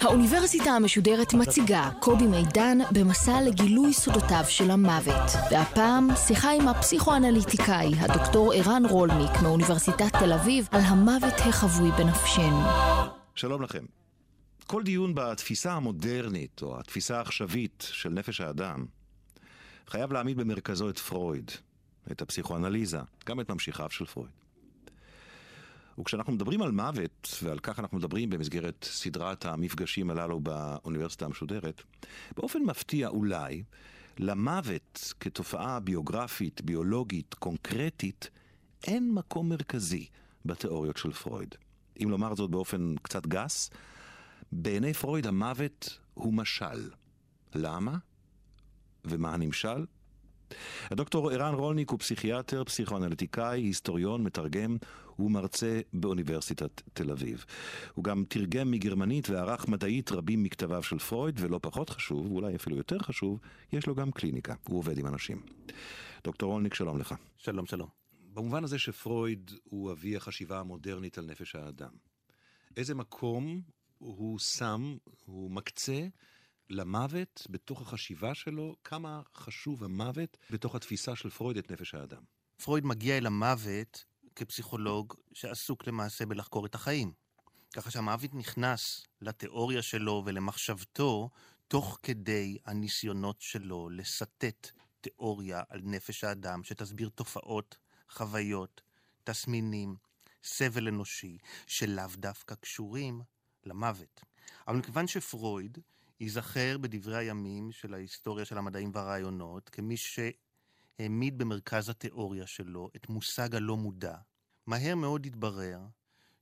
האוניברסיטה המשודרת מציגה קובי מידן במסע לגילוי סודותיו של המוות. והפעם שיחה עם הפסיכואנליטיקאי, הדוקטור ערן רולניק מאוניברסיטת תל אביב, על המוות החבוי בנפשנו. שלום לכם. כל דיון בתפיסה המודרנית, או התפיסה העכשווית של נפש האדם, חייב להעמיד במרכזו את פרויד, את הפסיכואנליזה, גם את ממשיכיו של פרויד. וכשאנחנו מדברים על מוות, ועל כך אנחנו מדברים במסגרת סדרת המפגשים הללו באוניברסיטה המשודרת, באופן מפתיע אולי, למוות כתופעה ביוגרפית, ביולוגית, קונקרטית, אין מקום מרכזי בתיאוריות של פרויד. אם לומר זאת באופן קצת גס, בעיני פרויד המוות הוא משל. למה? ומה הנמשל? הדוקטור ערן רולניק הוא פסיכיאטר, פסיכואנליטיקאי, היסטוריון, מתרגם ומרצה באוניברסיטת תל אביב. הוא גם תרגם מגרמנית וערך מדעית רבים מכתביו של פרויד, ולא פחות חשוב, ואולי אפילו יותר חשוב, יש לו גם קליניקה, הוא עובד עם אנשים. דוקטור רולניק, שלום לך. שלום, שלום. במובן הזה שפרויד הוא אבי החשיבה המודרנית על נפש האדם, איזה מקום הוא שם, הוא מקצה למוות בתוך החשיבה שלו, כמה חשוב המוות בתוך התפיסה של פרויד את נפש האדם. פרויד מגיע אל המוות כפסיכולוג שעסוק למעשה בלחקור את החיים. ככה שהמוות נכנס לתיאוריה שלו ולמחשבתו תוך כדי הניסיונות שלו לסטט תיאוריה על נפש האדם שתסביר תופעות, חוויות, תסמינים, סבל אנושי, שלאו דווקא קשורים למוות. אבל מכיוון שפרויד ייזכר בדברי הימים של ההיסטוריה של המדעים והרעיונות כמי שהעמיד במרכז התיאוריה שלו את מושג הלא מודע, מהר מאוד התברר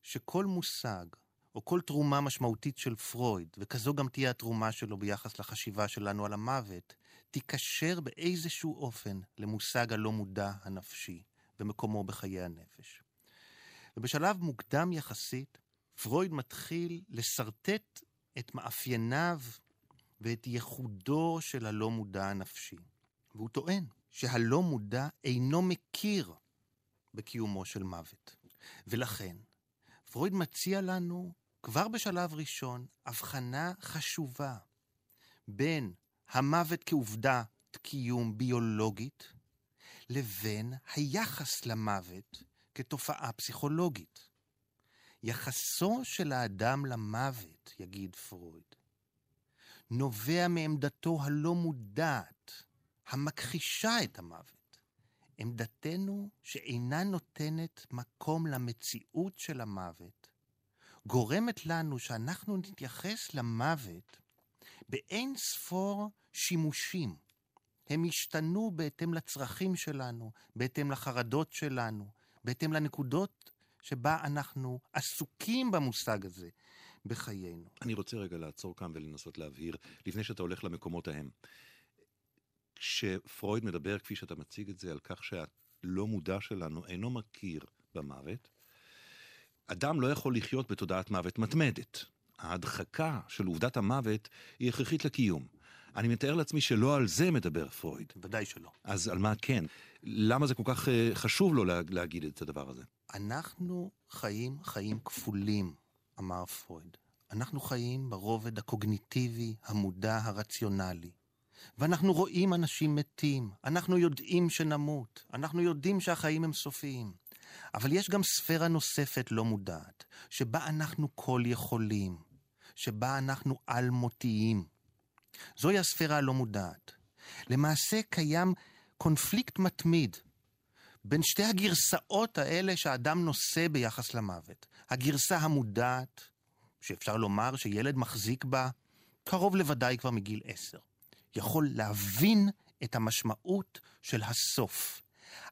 שכל מושג או כל תרומה משמעותית של פרויד, וכזו גם תהיה התרומה שלו ביחס לחשיבה שלנו על המוות, תיקשר באיזשהו אופן למושג הלא מודע הנפשי ומקומו בחיי הנפש. ובשלב מוקדם יחסית, פרויד מתחיל לשרטט את מאפייניו ואת ייחודו של הלא מודע הנפשי. והוא טוען שהלא מודע אינו מכיר בקיומו של מוות. ולכן, פרויד מציע לנו כבר בשלב ראשון הבחנה חשובה בין המוות כעובדת קיום ביולוגית לבין היחס למוות כתופעה פסיכולוגית. יחסו של האדם למוות, יגיד פרויד, נובע מעמדתו הלא מודעת, המכחישה את המוות. עמדתנו שאינה נותנת מקום למציאות של המוות, גורמת לנו שאנחנו נתייחס למוות באין ספור שימושים. הם השתנו בהתאם לצרכים שלנו, בהתאם לחרדות שלנו, בהתאם לנקודות שבה אנחנו עסוקים במושג הזה בחיינו. אני רוצה רגע לעצור כאן ולנסות להבהיר, לפני שאתה הולך למקומות ההם. כשפרויד מדבר, כפי שאתה מציג את זה, על כך שהלא מודע שלנו אינו מכיר במוות, אדם לא יכול לחיות בתודעת מוות מתמדת. ההדחקה של עובדת המוות היא הכרחית לקיום. אני מתאר לעצמי שלא על זה מדבר פרויד. ודאי שלא. אז על מה כן? למה זה כל כך אה, חשוב לו להגיד את הדבר הזה? אנחנו חיים חיים כפולים, אמר פרויד. אנחנו חיים ברובד הקוגניטיבי, המודע, הרציונלי. ואנחנו רואים אנשים מתים, אנחנו יודעים שנמות, אנחנו יודעים שהחיים הם סופיים. אבל יש גם ספירה נוספת לא מודעת, שבה אנחנו כל יכולים, שבה אנחנו על-מותיים. זוהי הספירה הלא מודעת. למעשה קיים קונפליקט מתמיד בין שתי הגרסאות האלה שהאדם נושא ביחס למוות. הגרסה המודעת, שאפשר לומר שילד מחזיק בה קרוב לוודאי כבר מגיל עשר. יכול להבין את המשמעות של הסוף.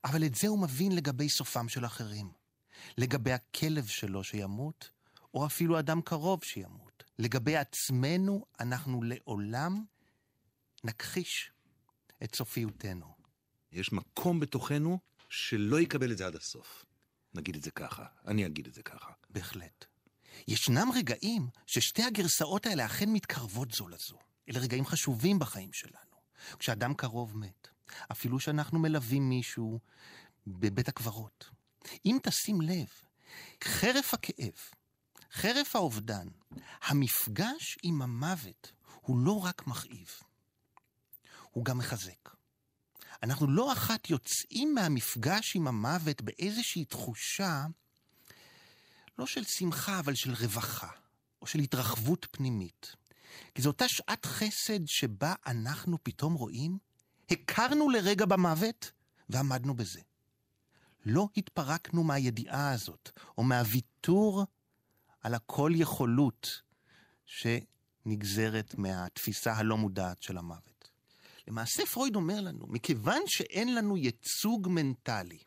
אבל את זה הוא מבין לגבי סופם של אחרים. לגבי הכלב שלו שימות, או אפילו אדם קרוב שימות. לגבי עצמנו, אנחנו לעולם נכחיש את סופיותנו. יש מקום בתוכנו שלא יקבל את זה עד הסוף. נגיד את זה ככה, אני אגיד את זה ככה. בהחלט. ישנם רגעים ששתי הגרסאות האלה אכן מתקרבות זו לזו. אלה רגעים חשובים בחיים שלנו. כשאדם קרוב מת, אפילו שאנחנו מלווים מישהו בבית הקברות. אם תשים לב, חרף הכאב, חרף האובדן, המפגש עם המוות הוא לא רק מכאיב, הוא גם מחזק. אנחנו לא אחת יוצאים מהמפגש עם המוות באיזושהי תחושה, לא של שמחה, אבל של רווחה, או של התרחבות פנימית. כי זו אותה שעת חסד שבה אנחנו פתאום רואים, הכרנו לרגע במוות ועמדנו בזה. לא התפרקנו מהידיעה הזאת, או מהוויתור על הכל יכולות שנגזרת מהתפיסה הלא מודעת של המוות. למעשה פרויד אומר לנו, מכיוון שאין לנו ייצוג מנטלי,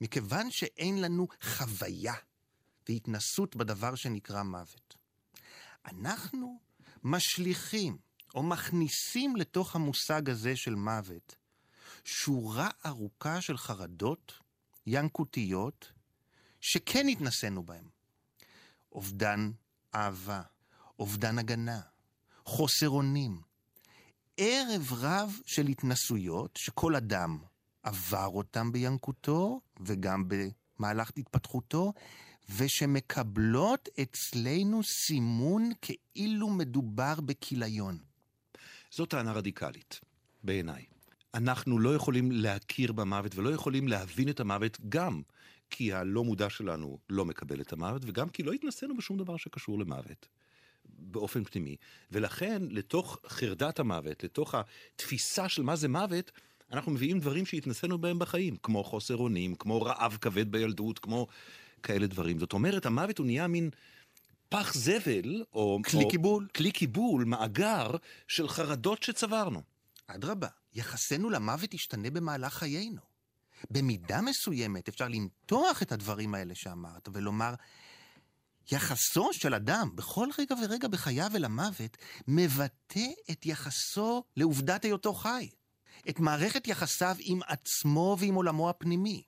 מכיוון שאין לנו חוויה והתנסות בדבר שנקרא מוות, אנחנו משליכים או מכניסים לתוך המושג הזה של מוות שורה ארוכה של חרדות ינקותיות שכן התנסינו בהן. אובדן אהבה, אובדן הגנה, חוסר אונים. ערב רב של התנסויות שכל אדם עבר אותם בינקותו וגם במהלך התפתחותו, ושמקבלות אצלנו סימון כאילו מדובר בכיליון. זו טענה רדיקלית, בעיניי. אנחנו לא יכולים להכיר במוות ולא יכולים להבין את המוות גם כי הלא מודע שלנו לא מקבל את המוות וגם כי לא התנסינו בשום דבר שקשור למוות. באופן פנימי, ולכן לתוך חרדת המוות, לתוך התפיסה של מה זה מוות, אנחנו מביאים דברים שהתנסינו בהם בחיים, כמו חוסר אונים, כמו רעב כבד בילדות, כמו כאלה דברים. זאת אומרת, המוות הוא נהיה מין פח זבל, או... כלי או, קיבול. כלי קיבול, מאגר של חרדות שצברנו. אדרבה, יחסנו למוות ישתנה במהלך חיינו. במידה מסוימת אפשר למתוח את הדברים האלה שאמרת ולומר, יחסו של אדם בכל רגע ורגע בחייו אל המוות מבטא את יחסו לעובדת היותו חי, את מערכת יחסיו עם עצמו ועם עולמו הפנימי.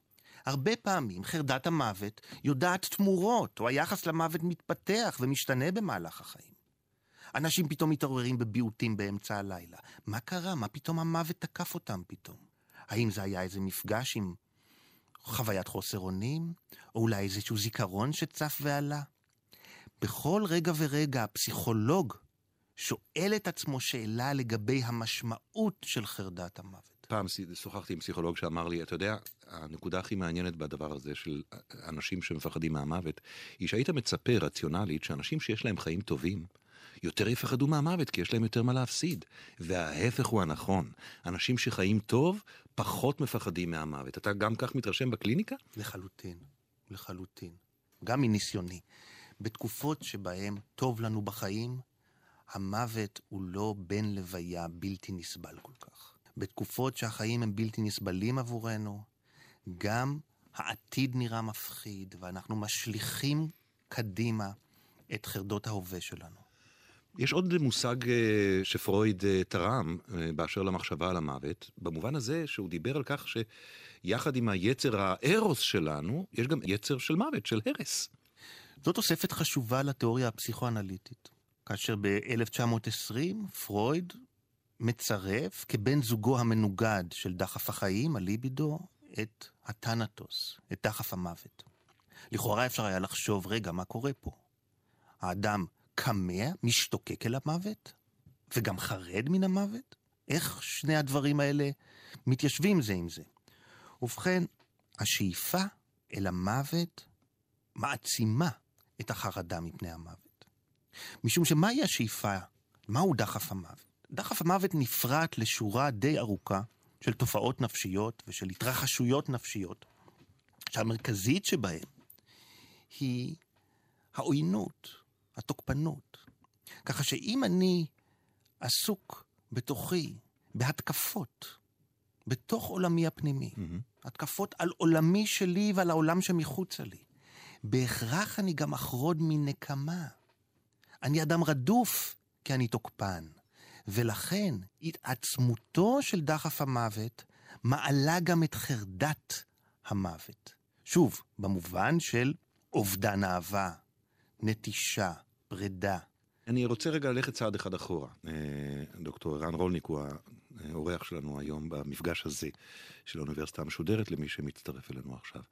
הרבה פעמים חרדת המוות יודעת תמורות, או היחס למוות מתפתח ומשתנה במהלך החיים. אנשים פתאום מתעוררים בביעוטים באמצע הלילה. מה קרה? מה פתאום המוות תקף אותם פתאום? האם זה היה איזה מפגש עם חוויית חוסר אונים? או אולי איזשהו זיכרון שצף ועלה? בכל רגע ורגע הפסיכולוג שואל את עצמו שאלה לגבי המשמעות של חרדת המוות. פעם שוחחתי עם פסיכולוג שאמר לי, אתה יודע, הנקודה הכי מעניינת בדבר הזה של אנשים שמפחדים מהמוות, היא שהיית מצפה רציונלית שאנשים שיש להם חיים טובים, יותר יפחדו מהמוות כי יש להם יותר מה להפסיד. וההפך הוא הנכון, אנשים שחיים טוב פחות מפחדים מהמוות. אתה גם כך מתרשם בקליניקה? לחלוטין, לחלוטין. גם מניסיוני. בתקופות שבהן טוב לנו בחיים, המוות הוא לא בן לוויה בלתי נסבל כל כך. בתקופות שהחיים הם בלתי נסבלים עבורנו, גם העתיד נראה מפחיד, ואנחנו משליכים קדימה את חרדות ההווה שלנו. יש עוד מושג אה, שפרויד אה, תרם אה, באשר למחשבה על המוות, במובן הזה שהוא דיבר על כך שיחד עם היצר הארוס שלנו, יש גם יצר של מוות, של הרס. זו תוספת חשובה לתיאוריה הפסיכואנליטית, כאשר ב-1920 פרויד מצרף כבן זוגו המנוגד של דחף החיים, הליבידו, את הטנטוס, את דחף המוות. לכאורה אפשר היה לחשוב, רגע, מה קורה פה? האדם כמה, משתוקק אל המוות, וגם חרד מן המוות? איך שני הדברים האלה מתיישבים זה עם זה? ובכן, השאיפה אל המוות מעצימה את החרדה מפני המוות. משום שמהי השאיפה? מהו דחף המוות? דחף המוות נפרט לשורה די ארוכה של תופעות נפשיות ושל התרחשויות נפשיות, שהמרכזית שבהן היא העוינות, התוקפנות. ככה שאם אני עסוק בתוכי בהתקפות, בתוך עולמי הפנימי, mm-hmm. התקפות על עולמי שלי ועל העולם שמחוצה לי, בהכרח אני גם אחרוד מנקמה. אני אדם רדוף כי אני תוקפן. ולכן התעצמותו של דחף המוות מעלה גם את חרדת המוות. שוב, במובן של אובדן אהבה, נטישה, פרידה. אני רוצה רגע ללכת צעד אחד אחורה. אה, דוקטור ערן רולניק הוא האורח שלנו היום במפגש הזה של האוניברסיטה המשודרת, למי שמצטרף אלינו עכשיו.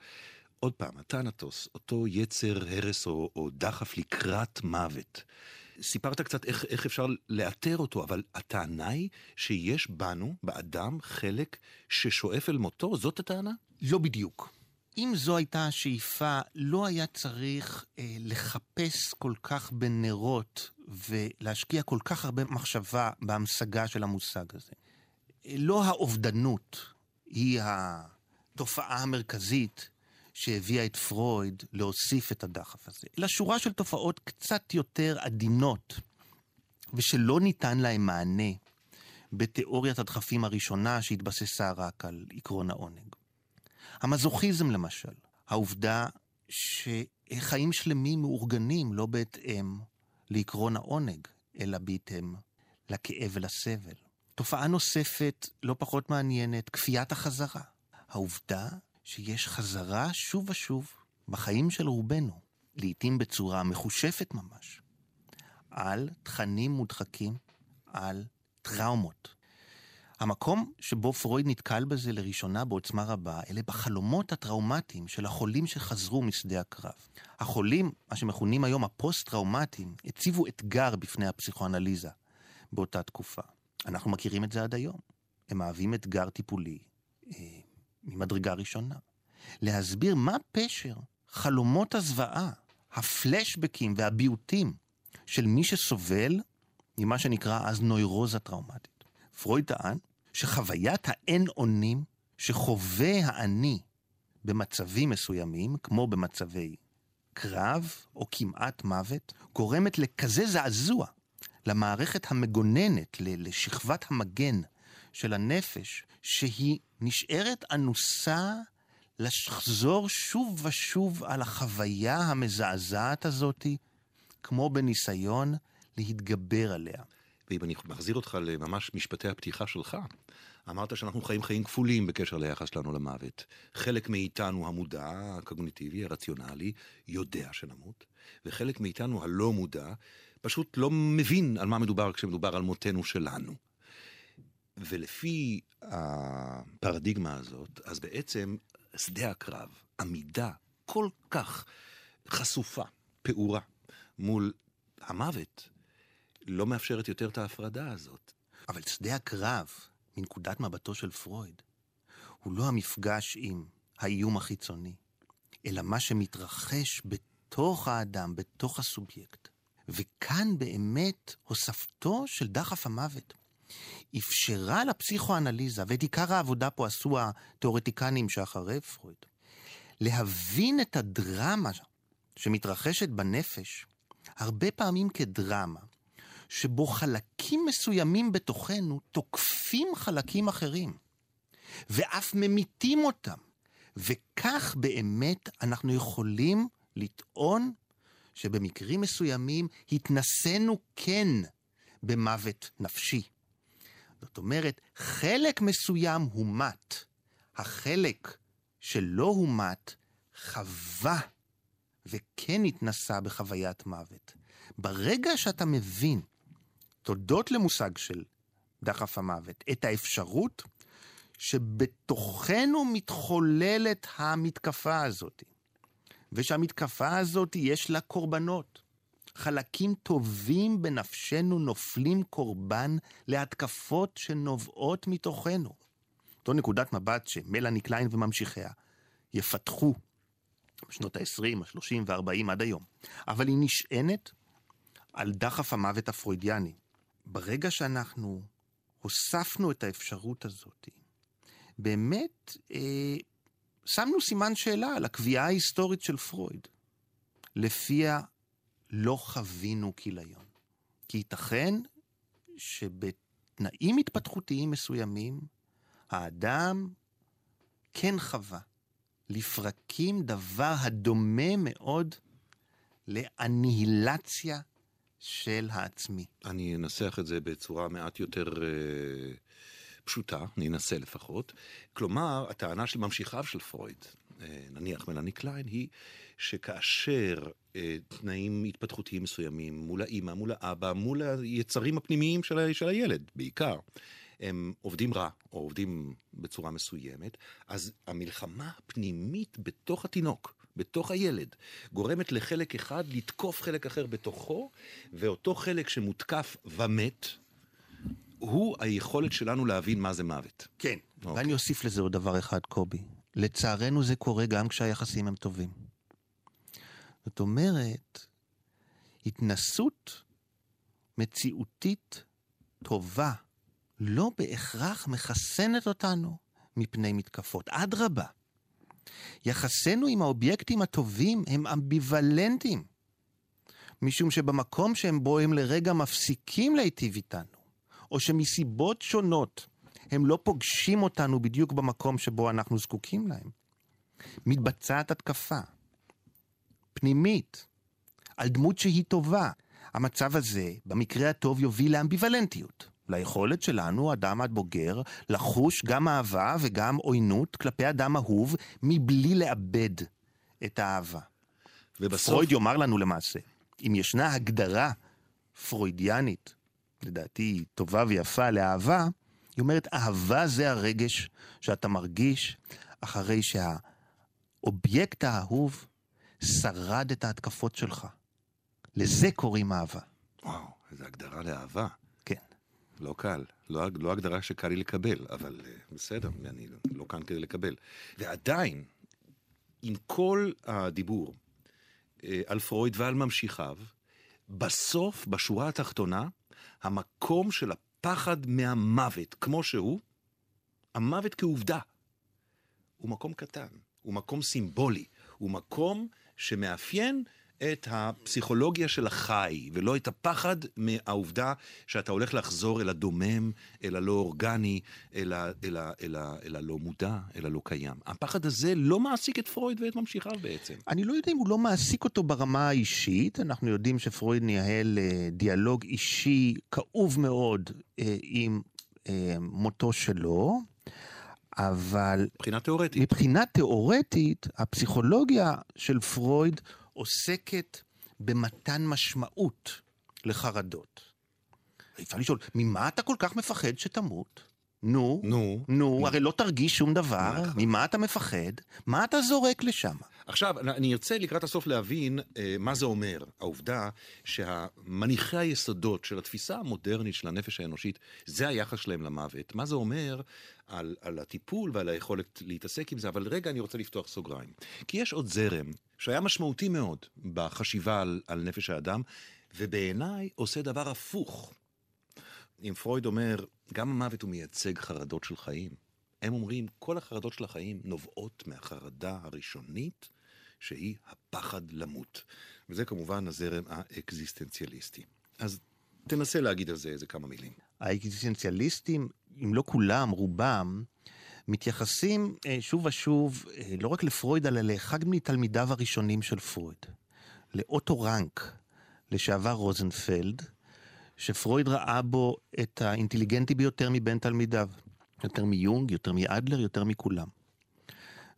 עוד פעם, הטנטוס, אותו יצר הרס או, או דחף לקראת מוות. סיפרת קצת איך, איך אפשר לאתר אותו, אבל הטענה היא שיש בנו, באדם, חלק ששואף אל מותו? זאת הטענה? לא בדיוק. אם זו הייתה השאיפה, לא היה צריך אה, לחפש כל כך בנרות ולהשקיע כל כך הרבה מחשבה בהמשגה של המושג הזה. לא האובדנות היא התופעה המרכזית שהביאה את פרויד להוסיף את הדחף הזה, אלא שורה של תופעות קצת יותר עדינות, ושלא ניתן להם מענה בתיאוריית הדחפים הראשונה שהתבססה רק על עקרון העונג. המזוכיזם למשל, העובדה שחיים שלמים מאורגנים לא בהתאם לעקרון העונג, אלא בהתאם לכאב ולסבל. תופעה נוספת, לא פחות מעניינת, כפיית החזרה. העובדה שיש חזרה שוב ושוב בחיים של רובנו, לעתים בצורה מחושפת ממש, על תכנים מודחקים, על טראומות. המקום שבו פרויד נתקל בזה לראשונה בעוצמה רבה, אלה בחלומות הטראומטיים של החולים שחזרו משדה הקרב. החולים, מה שמכונים היום הפוסט-טראומטיים, הציבו אתגר בפני הפסיכואנליזה באותה תקופה. אנחנו מכירים את זה עד היום. הם מהווים אתגר טיפולי אה, ממדרגה ראשונה. להסביר מה פשר חלומות הזוועה, הפלשבקים והביעותים של מי שסובל ממה שנקרא אז נוירוזה טראומטית. פרויד טען שחוויית האין אונים שחווה האני במצבים מסוימים, כמו במצבי קרב או כמעט מוות, גורמת לכזה זעזוע למערכת המגוננת, לשכבת המגן של הנפש, שהיא נשארת אנוסה לחזור שוב ושוב על החוויה המזעזעת הזאתי, כמו בניסיון להתגבר עליה. ואם אני מחזיר אותך לממש משפטי הפתיחה שלך, אמרת שאנחנו חיים חיים כפולים בקשר ליחס שלנו למוות. חלק מאיתנו המודע, הקוגניטיבי, הרציונלי, יודע שנמות, וחלק מאיתנו הלא מודע, פשוט לא מבין על מה מדובר כשמדובר על מותנו שלנו. ולפי הפרדיגמה הזאת, אז בעצם שדה הקרב, עמידה כל כך חשופה, פעורה, מול המוות, לא מאפשרת יותר את ההפרדה הזאת. אבל שדה הקרב, מנקודת מבטו של פרויד, הוא לא המפגש עם האיום החיצוני, אלא מה שמתרחש בתוך האדם, בתוך הסובייקט. וכאן באמת הוספתו של דחף המוות אפשרה לפסיכואנליזה, ואת עיקר העבודה פה עשו התיאורטיקנים שאחרי פרויד, להבין את הדרמה שמתרחשת בנפש, הרבה פעמים כדרמה, שבו חלקים מסוימים בתוכנו תוקפים חלקים אחרים, ואף ממיתים אותם. וכך באמת אנחנו יכולים לטעון שבמקרים מסוימים התנסינו כן במוות נפשי. זאת אומרת, חלק מסוים הומת, החלק שלא הומת חווה וכן התנסה בחוויית מוות. ברגע שאתה מבין, תודות למושג של דחף המוות, את האפשרות שבתוכנו מתחוללת המתקפה הזאת, ושהמתקפה הזאת יש לה קורבנות. חלקים טובים בנפשנו נופלים קורבן להתקפות שנובעות מתוכנו. זו נקודת מבט שמלאני קליין וממשיכיה יפתחו בשנות ה-20, ה-30 וה-40 עד היום. אבל היא נשענת על דחף המוות הפרוידיאני. ברגע שאנחנו הוספנו את האפשרות הזאת, באמת אה, שמנו סימן שאלה על הקביעה ההיסטורית של פרויד, לפיה לא חווינו כיליון. כי ייתכן שבתנאים התפתחותיים מסוימים, האדם כן חווה לפרקים דבר הדומה מאוד לאניהילציה של העצמי. אני אנסח את זה בצורה מעט יותר אה, פשוטה, אני אנסה לפחות. כלומר, הטענה של ממשיכיו של פרויד, אה, נניח מלאני קליין, היא שכאשר אה, תנאים התפתחותיים מסוימים, מול האימא, מול האבא, מול היצרים הפנימיים של, של הילד בעיקר, הם עובדים רע, או עובדים בצורה מסוימת, אז המלחמה הפנימית בתוך התינוק, בתוך הילד, גורמת לחלק אחד לתקוף חלק אחר בתוכו, ואותו חלק שמותקף ומת, הוא היכולת שלנו להבין מה זה מוות. כן. אוקיי. ואני אוסיף לזה עוד דבר אחד, קובי. לצערנו זה קורה גם כשהיחסים הם טובים. זאת אומרת, התנסות מציאותית טובה לא בהכרח מחסנת אותנו מפני מתקפות. אדרבה, יחסינו עם האובייקטים הטובים הם אמביוולנטיים, משום שבמקום שהם בו הם לרגע מפסיקים להיטיב איתנו, או שמסיבות שונות הם לא פוגשים אותנו בדיוק במקום שבו אנחנו זקוקים להם, מתבצעת התקפה פנימית על דמות שהיא טובה. המצב הזה, במקרה הטוב, יוביל לאמביוולנטיות. ליכולת שלנו, אדם עד בוגר, לחוש גם אהבה וגם עוינות כלפי אדם אהוב, מבלי לאבד את האהבה. ובסוף... פרויד יאמר לנו למעשה, אם ישנה הגדרה פרוידיאנית, לדעתי טובה ויפה לאהבה, היא אומרת, אהבה זה הרגש שאתה מרגיש אחרי שהאובייקט האהוב שרד את ההתקפות שלך. לזה קוראים אהבה. וואו, איזו הגדרה לאהבה. כן. לא קל, לא, לא הגדרה שקל לי לקבל, אבל uh, בסדר, אני לא כאן כדי לקבל. ועדיין, עם כל הדיבור uh, על פרויד ועל ממשיכיו, בסוף, בשורה התחתונה, המקום של הפחד מהמוות, כמו שהוא, המוות כעובדה, הוא מקום קטן, הוא מקום סימבולי, הוא מקום שמאפיין את הפסיכולוגיה של החי, ולא את הפחד מהעובדה שאתה הולך לחזור אל הדומם, אל הלא אורגני, אל, ה, אל, ה, אל, ה, אל הלא מודע, אל הלא קיים. הפחד הזה לא מעסיק את פרויד ואת ממשיכיו בעצם. אני לא יודע אם הוא לא מעסיק אותו ברמה האישית, אנחנו יודעים שפרויד ניהל אה, דיאלוג אישי כאוב מאוד אה, עם אה, מותו שלו. אבל... מבחינה תיאורטית. מבחינה תיאורטית, הפסיכולוגיה של פרויד עוסקת במתן משמעות לחרדות. אפשר לשאול, ממה אתה כל כך מפחד שתמות? נו, נו, נו, הרי לא תרגיש שום דבר, נכון. ממה אתה מפחד? מה אתה זורק לשם? עכשיו, אני ארצה לקראת הסוף להבין אה, מה זה אומר, העובדה שהמניחי היסודות של התפיסה המודרנית של הנפש האנושית, זה היחס שלהם למוות. מה זה אומר על, על הטיפול ועל היכולת להתעסק עם זה, אבל רגע אני רוצה לפתוח סוגריים. כי יש עוד זרם שהיה משמעותי מאוד בחשיבה על, על נפש האדם, ובעיניי עושה דבר הפוך. אם פרויד אומר, גם המוות הוא מייצג חרדות של חיים. הם אומרים, כל החרדות של החיים נובעות מהחרדה הראשונית, שהיא הפחד למות. וזה כמובן הזרם האקזיסטנציאליסטי. אז תנסה להגיד על זה איזה כמה מילים. האקזיסטנציאליסטים, אם לא כולם, רובם, מתייחסים אה, שוב ושוב אה, לא רק לפרויד, אלא לאחד מתלמידיו הראשונים של פרויד, לאוטו רנק, לשעבר רוזנפלד, שפרויד ראה בו את האינטליגנטי ביותר מבין תלמידיו. יותר מיונג, יותר מאדלר, יותר מכולם.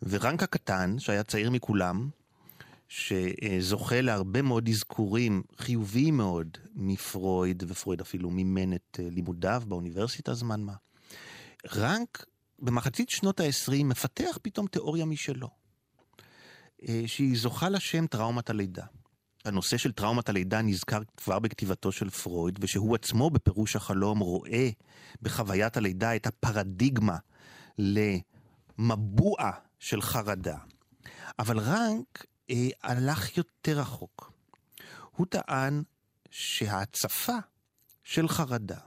ורנק הקטן, שהיה צעיר מכולם, שזוכה להרבה מאוד אזכורים חיוביים מאוד מפרויד, ופרויד אפילו מימן את לימודיו באוניברסיטה זמן מה. רנק במחצית שנות ה-20 מפתח פתאום תיאוריה משלו, שהיא זוכה לשם טראומת הלידה. הנושא של טראומת הלידה נזכר כבר בכתיבתו של פרויד, ושהוא עצמו בפירוש החלום רואה בחוויית הלידה את הפרדיגמה למבוע של חרדה. אבל רנק אה, הלך יותר רחוק. הוא טען שההצפה של חרדה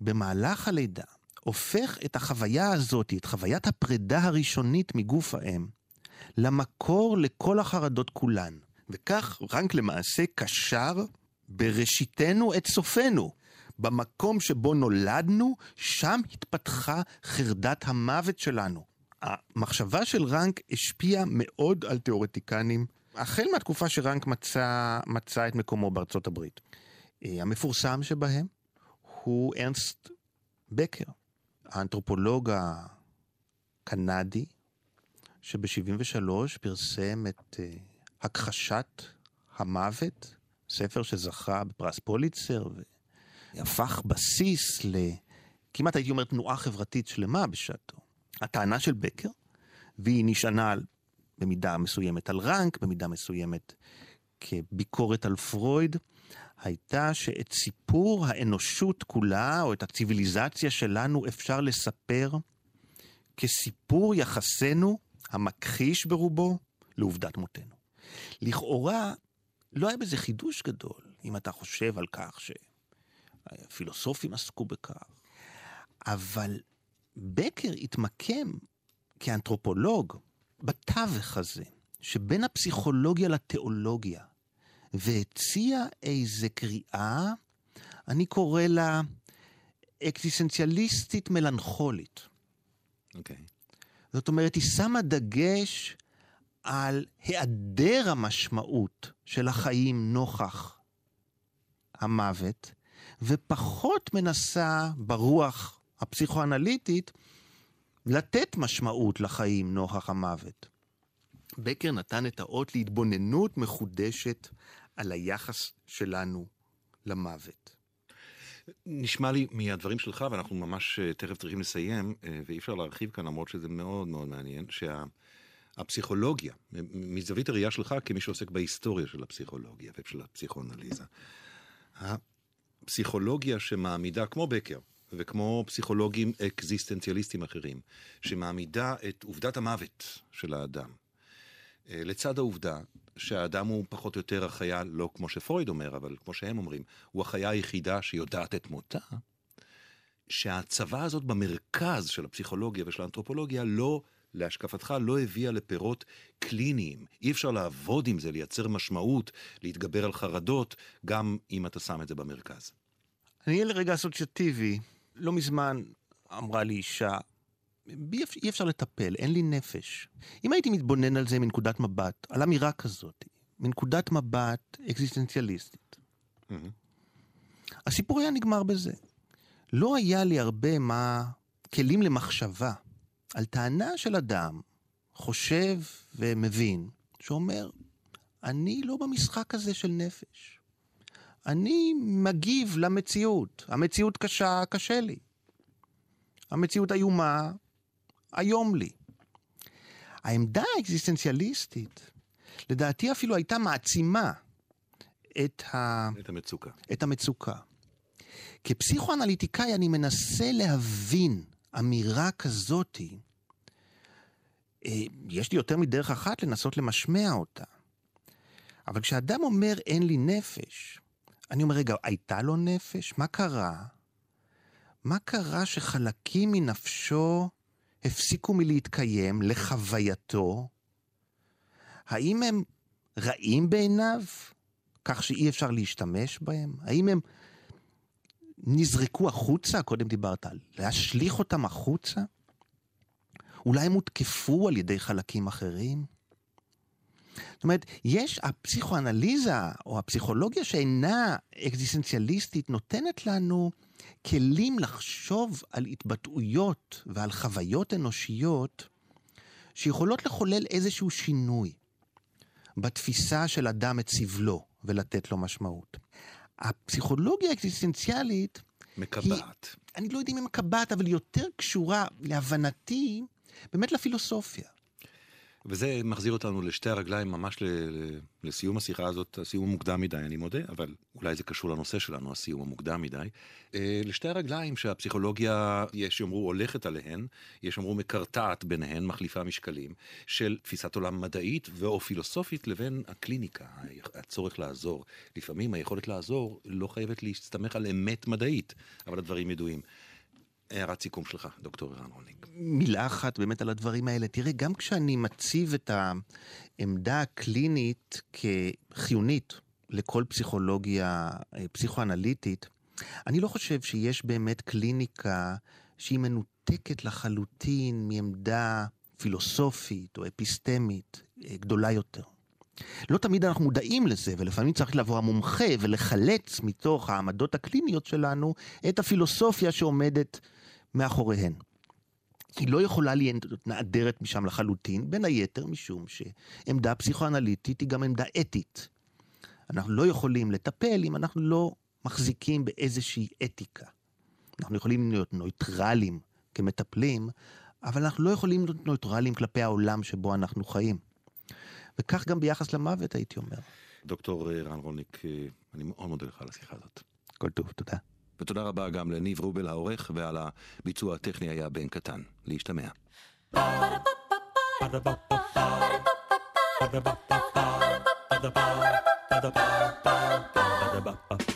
במהלך הלידה הופך את החוויה הזאת, את חוויית הפרידה הראשונית מגוף האם, למקור לכל החרדות כולן. וכך רנק למעשה קשר בראשיתנו את סופנו. במקום שבו נולדנו, שם התפתחה חרדת המוות שלנו. המחשבה של רנק השפיעה מאוד על תיאורטיקנים, החל מהתקופה שרנק מצא, מצא את מקומו בארצות הברית. אה, המפורסם שבהם הוא ארנסט בקר, האנתרופולוג הקנדי, שב-73 פרסם את uh, הכחשת המוות, ספר שזכה בפרס פוליצר והפך בסיס כמעט הייתי אומר תנועה חברתית שלמה בשעתו. הטענה של בקר, והיא נשענה במידה מסוימת על רנק, במידה מסוימת כביקורת על פרויד, הייתה שאת סיפור האנושות כולה, או את הציוויליזציה שלנו, אפשר לספר כסיפור יחסנו, המכחיש ברובו, לעובדת מותנו. לכאורה, לא היה בזה חידוש גדול, אם אתה חושב על כך שפילוסופים עסקו בכך. אבל בקר התמקם כאנתרופולוג בתווך הזה, שבין הפסיכולוגיה לתיאולוגיה, והציע איזה קריאה, אני קורא לה אקזיסטנציאליסטית מלנכולית. אוקיי. Okay. זאת אומרת, היא שמה דגש על היעדר המשמעות של החיים נוכח המוות, ופחות מנסה ברוח הפסיכואנליטית לתת משמעות לחיים נוכח המוות. בקר נתן את האות להתבוננות מחודשת על היחס שלנו למוות. נשמע לי מהדברים שלך, ואנחנו ממש אה, תכף צריכים לסיים, אה, ואי אפשר להרחיב כאן למרות שזה מאוד מאוד מעניין, שהפסיכולוגיה, מזווית הראייה שלך כמי שעוסק בהיסטוריה של הפסיכולוגיה ושל הפסיכואנליזה, הפסיכולוגיה שמעמידה, כמו בקר, וכמו פסיכולוגים אקזיסטנציאליסטים אחרים, שמעמידה את עובדת המוות של האדם, אה, לצד העובדה שהאדם הוא פחות או יותר החיה, לא כמו שפרויד אומר, אבל כמו שהם אומרים, הוא החיה היחידה שיודעת את מותה, שההצבה הזאת במרכז של הפסיכולוגיה ושל האנתרופולוגיה לא, להשקפתך, לא הביאה לפירות קליניים. אי אפשר לעבוד עם זה, לייצר משמעות, להתגבר על חרדות, גם אם אתה שם את זה במרכז. אני אהיה לרגע אסוציאטיבי. לא מזמן אמרה לי אישה, אי אפשר לטפל, אין לי נפש. אם הייתי מתבונן על זה מנקודת מבט, על אמירה כזאת, מנקודת מבט אקזיסטנציאליסטית, mm-hmm. הסיפור היה נגמר בזה. לא היה לי הרבה מה, כלים למחשבה על טענה של אדם חושב ומבין, שאומר, אני לא במשחק הזה של נפש. אני מגיב למציאות. המציאות קשה, קשה לי. המציאות איומה, היום לי. העמדה האקזיסטנציאליסטית, לדעתי אפילו הייתה מעצימה את, ה... את המצוקה. את המצוקה. כפסיכואנליטיקאי אני מנסה להבין אמירה כזאתי. אה, יש לי יותר מדרך אחת לנסות למשמע אותה. אבל כשאדם אומר אין לי נפש, אני אומר, רגע, הייתה לו נפש? מה קרה? מה קרה שחלקים מנפשו הפסיקו מלהתקיים לחווייתו? האם הם רעים בעיניו, כך שאי אפשר להשתמש בהם? האם הם נזרקו החוצה? קודם דיברת על להשליך אותם החוצה? אולי הם הותקפו על ידי חלקים אחרים? זאת אומרת, יש, הפסיכואנליזה או הפסיכולוגיה שאינה אקזיסטנציאליסטית נותנת לנו כלים לחשוב על התבטאויות ועל חוויות אנושיות שיכולות לחולל איזשהו שינוי בתפיסה של אדם את סבלו ולתת לו משמעות. הפסיכולוגיה האקזיסטנציאלית... מקבעת. היא, אני לא יודע אם היא מקבעת, אבל היא יותר קשורה, להבנתי, באמת לפילוסופיה. וזה מחזיר אותנו לשתי הרגליים ממש לסיום השיחה הזאת, הסיום המוקדם מדי, אני מודה, אבל אולי זה קשור לנושא שלנו, הסיום המוקדם מדי. אה, לשתי הרגליים שהפסיכולוגיה, יש יאמרו הולכת עליהן, יש יאמרו מקרטעת ביניהן, מחליפה משקלים, של תפיסת עולם מדעית ואו פילוסופית לבין הקליניקה, הצורך לעזור. לפעמים היכולת לעזור לא חייבת להסתמך על אמת מדעית, אבל הדברים ידועים. הערת סיכום שלך, דוקטור ערן רולניק. מילה אחת באמת על הדברים האלה. תראה, גם כשאני מציב את העמדה הקלינית כחיונית לכל פסיכולוגיה אה, פסיכואנליטית, אני לא חושב שיש באמת קליניקה שהיא מנותקת לחלוטין מעמדה פילוסופית או אפיסטמית אה, גדולה יותר. לא תמיד אנחנו מודעים לזה, ולפעמים צריך לבוא המומחה ולחלץ מתוך העמדות הקליניות שלנו את הפילוסופיה שעומדת מאחוריהן. היא לא יכולה להיות נעדרת משם לחלוטין, בין היתר משום שעמדה פסיכואנליטית היא גם עמדה אתית. אנחנו לא יכולים לטפל אם אנחנו לא מחזיקים באיזושהי אתיקה. אנחנו יכולים להיות נויטרלים כמטפלים, אבל אנחנו לא יכולים להיות נויטרלים כלפי העולם שבו אנחנו חיים. וכך גם ביחס למוות, הייתי אומר. דוקטור רן רולניק, אני מאוד מודה לך על השיחה הזאת. כל טוב, תודה. ותודה רבה גם לניב רובל העורך, ועל הביצוע הטכני היה בן קטן. להשתמע.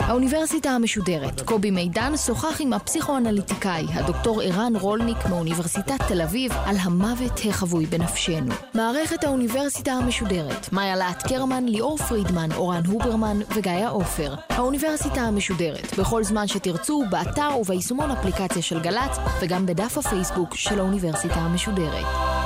האוניברסיטה המשודרת, קובי מידן שוחח עם הפסיכואנליטיקאי, הדוקטור ערן רולניק מאוניברסיטת תל אביב, על המוות החבוי בנפשנו. מערכת האוניברסיטה המשודרת, מאיה להט קרמן, ליאור פרידמן, אורן הוברמן וגיא עופר. האוניברסיטה המשודרת, בכל זמן שתרצו, באתר וביישומון אפליקציה של גל"צ, וגם בדף הפייסבוק של האוניברסיטה המשודרת.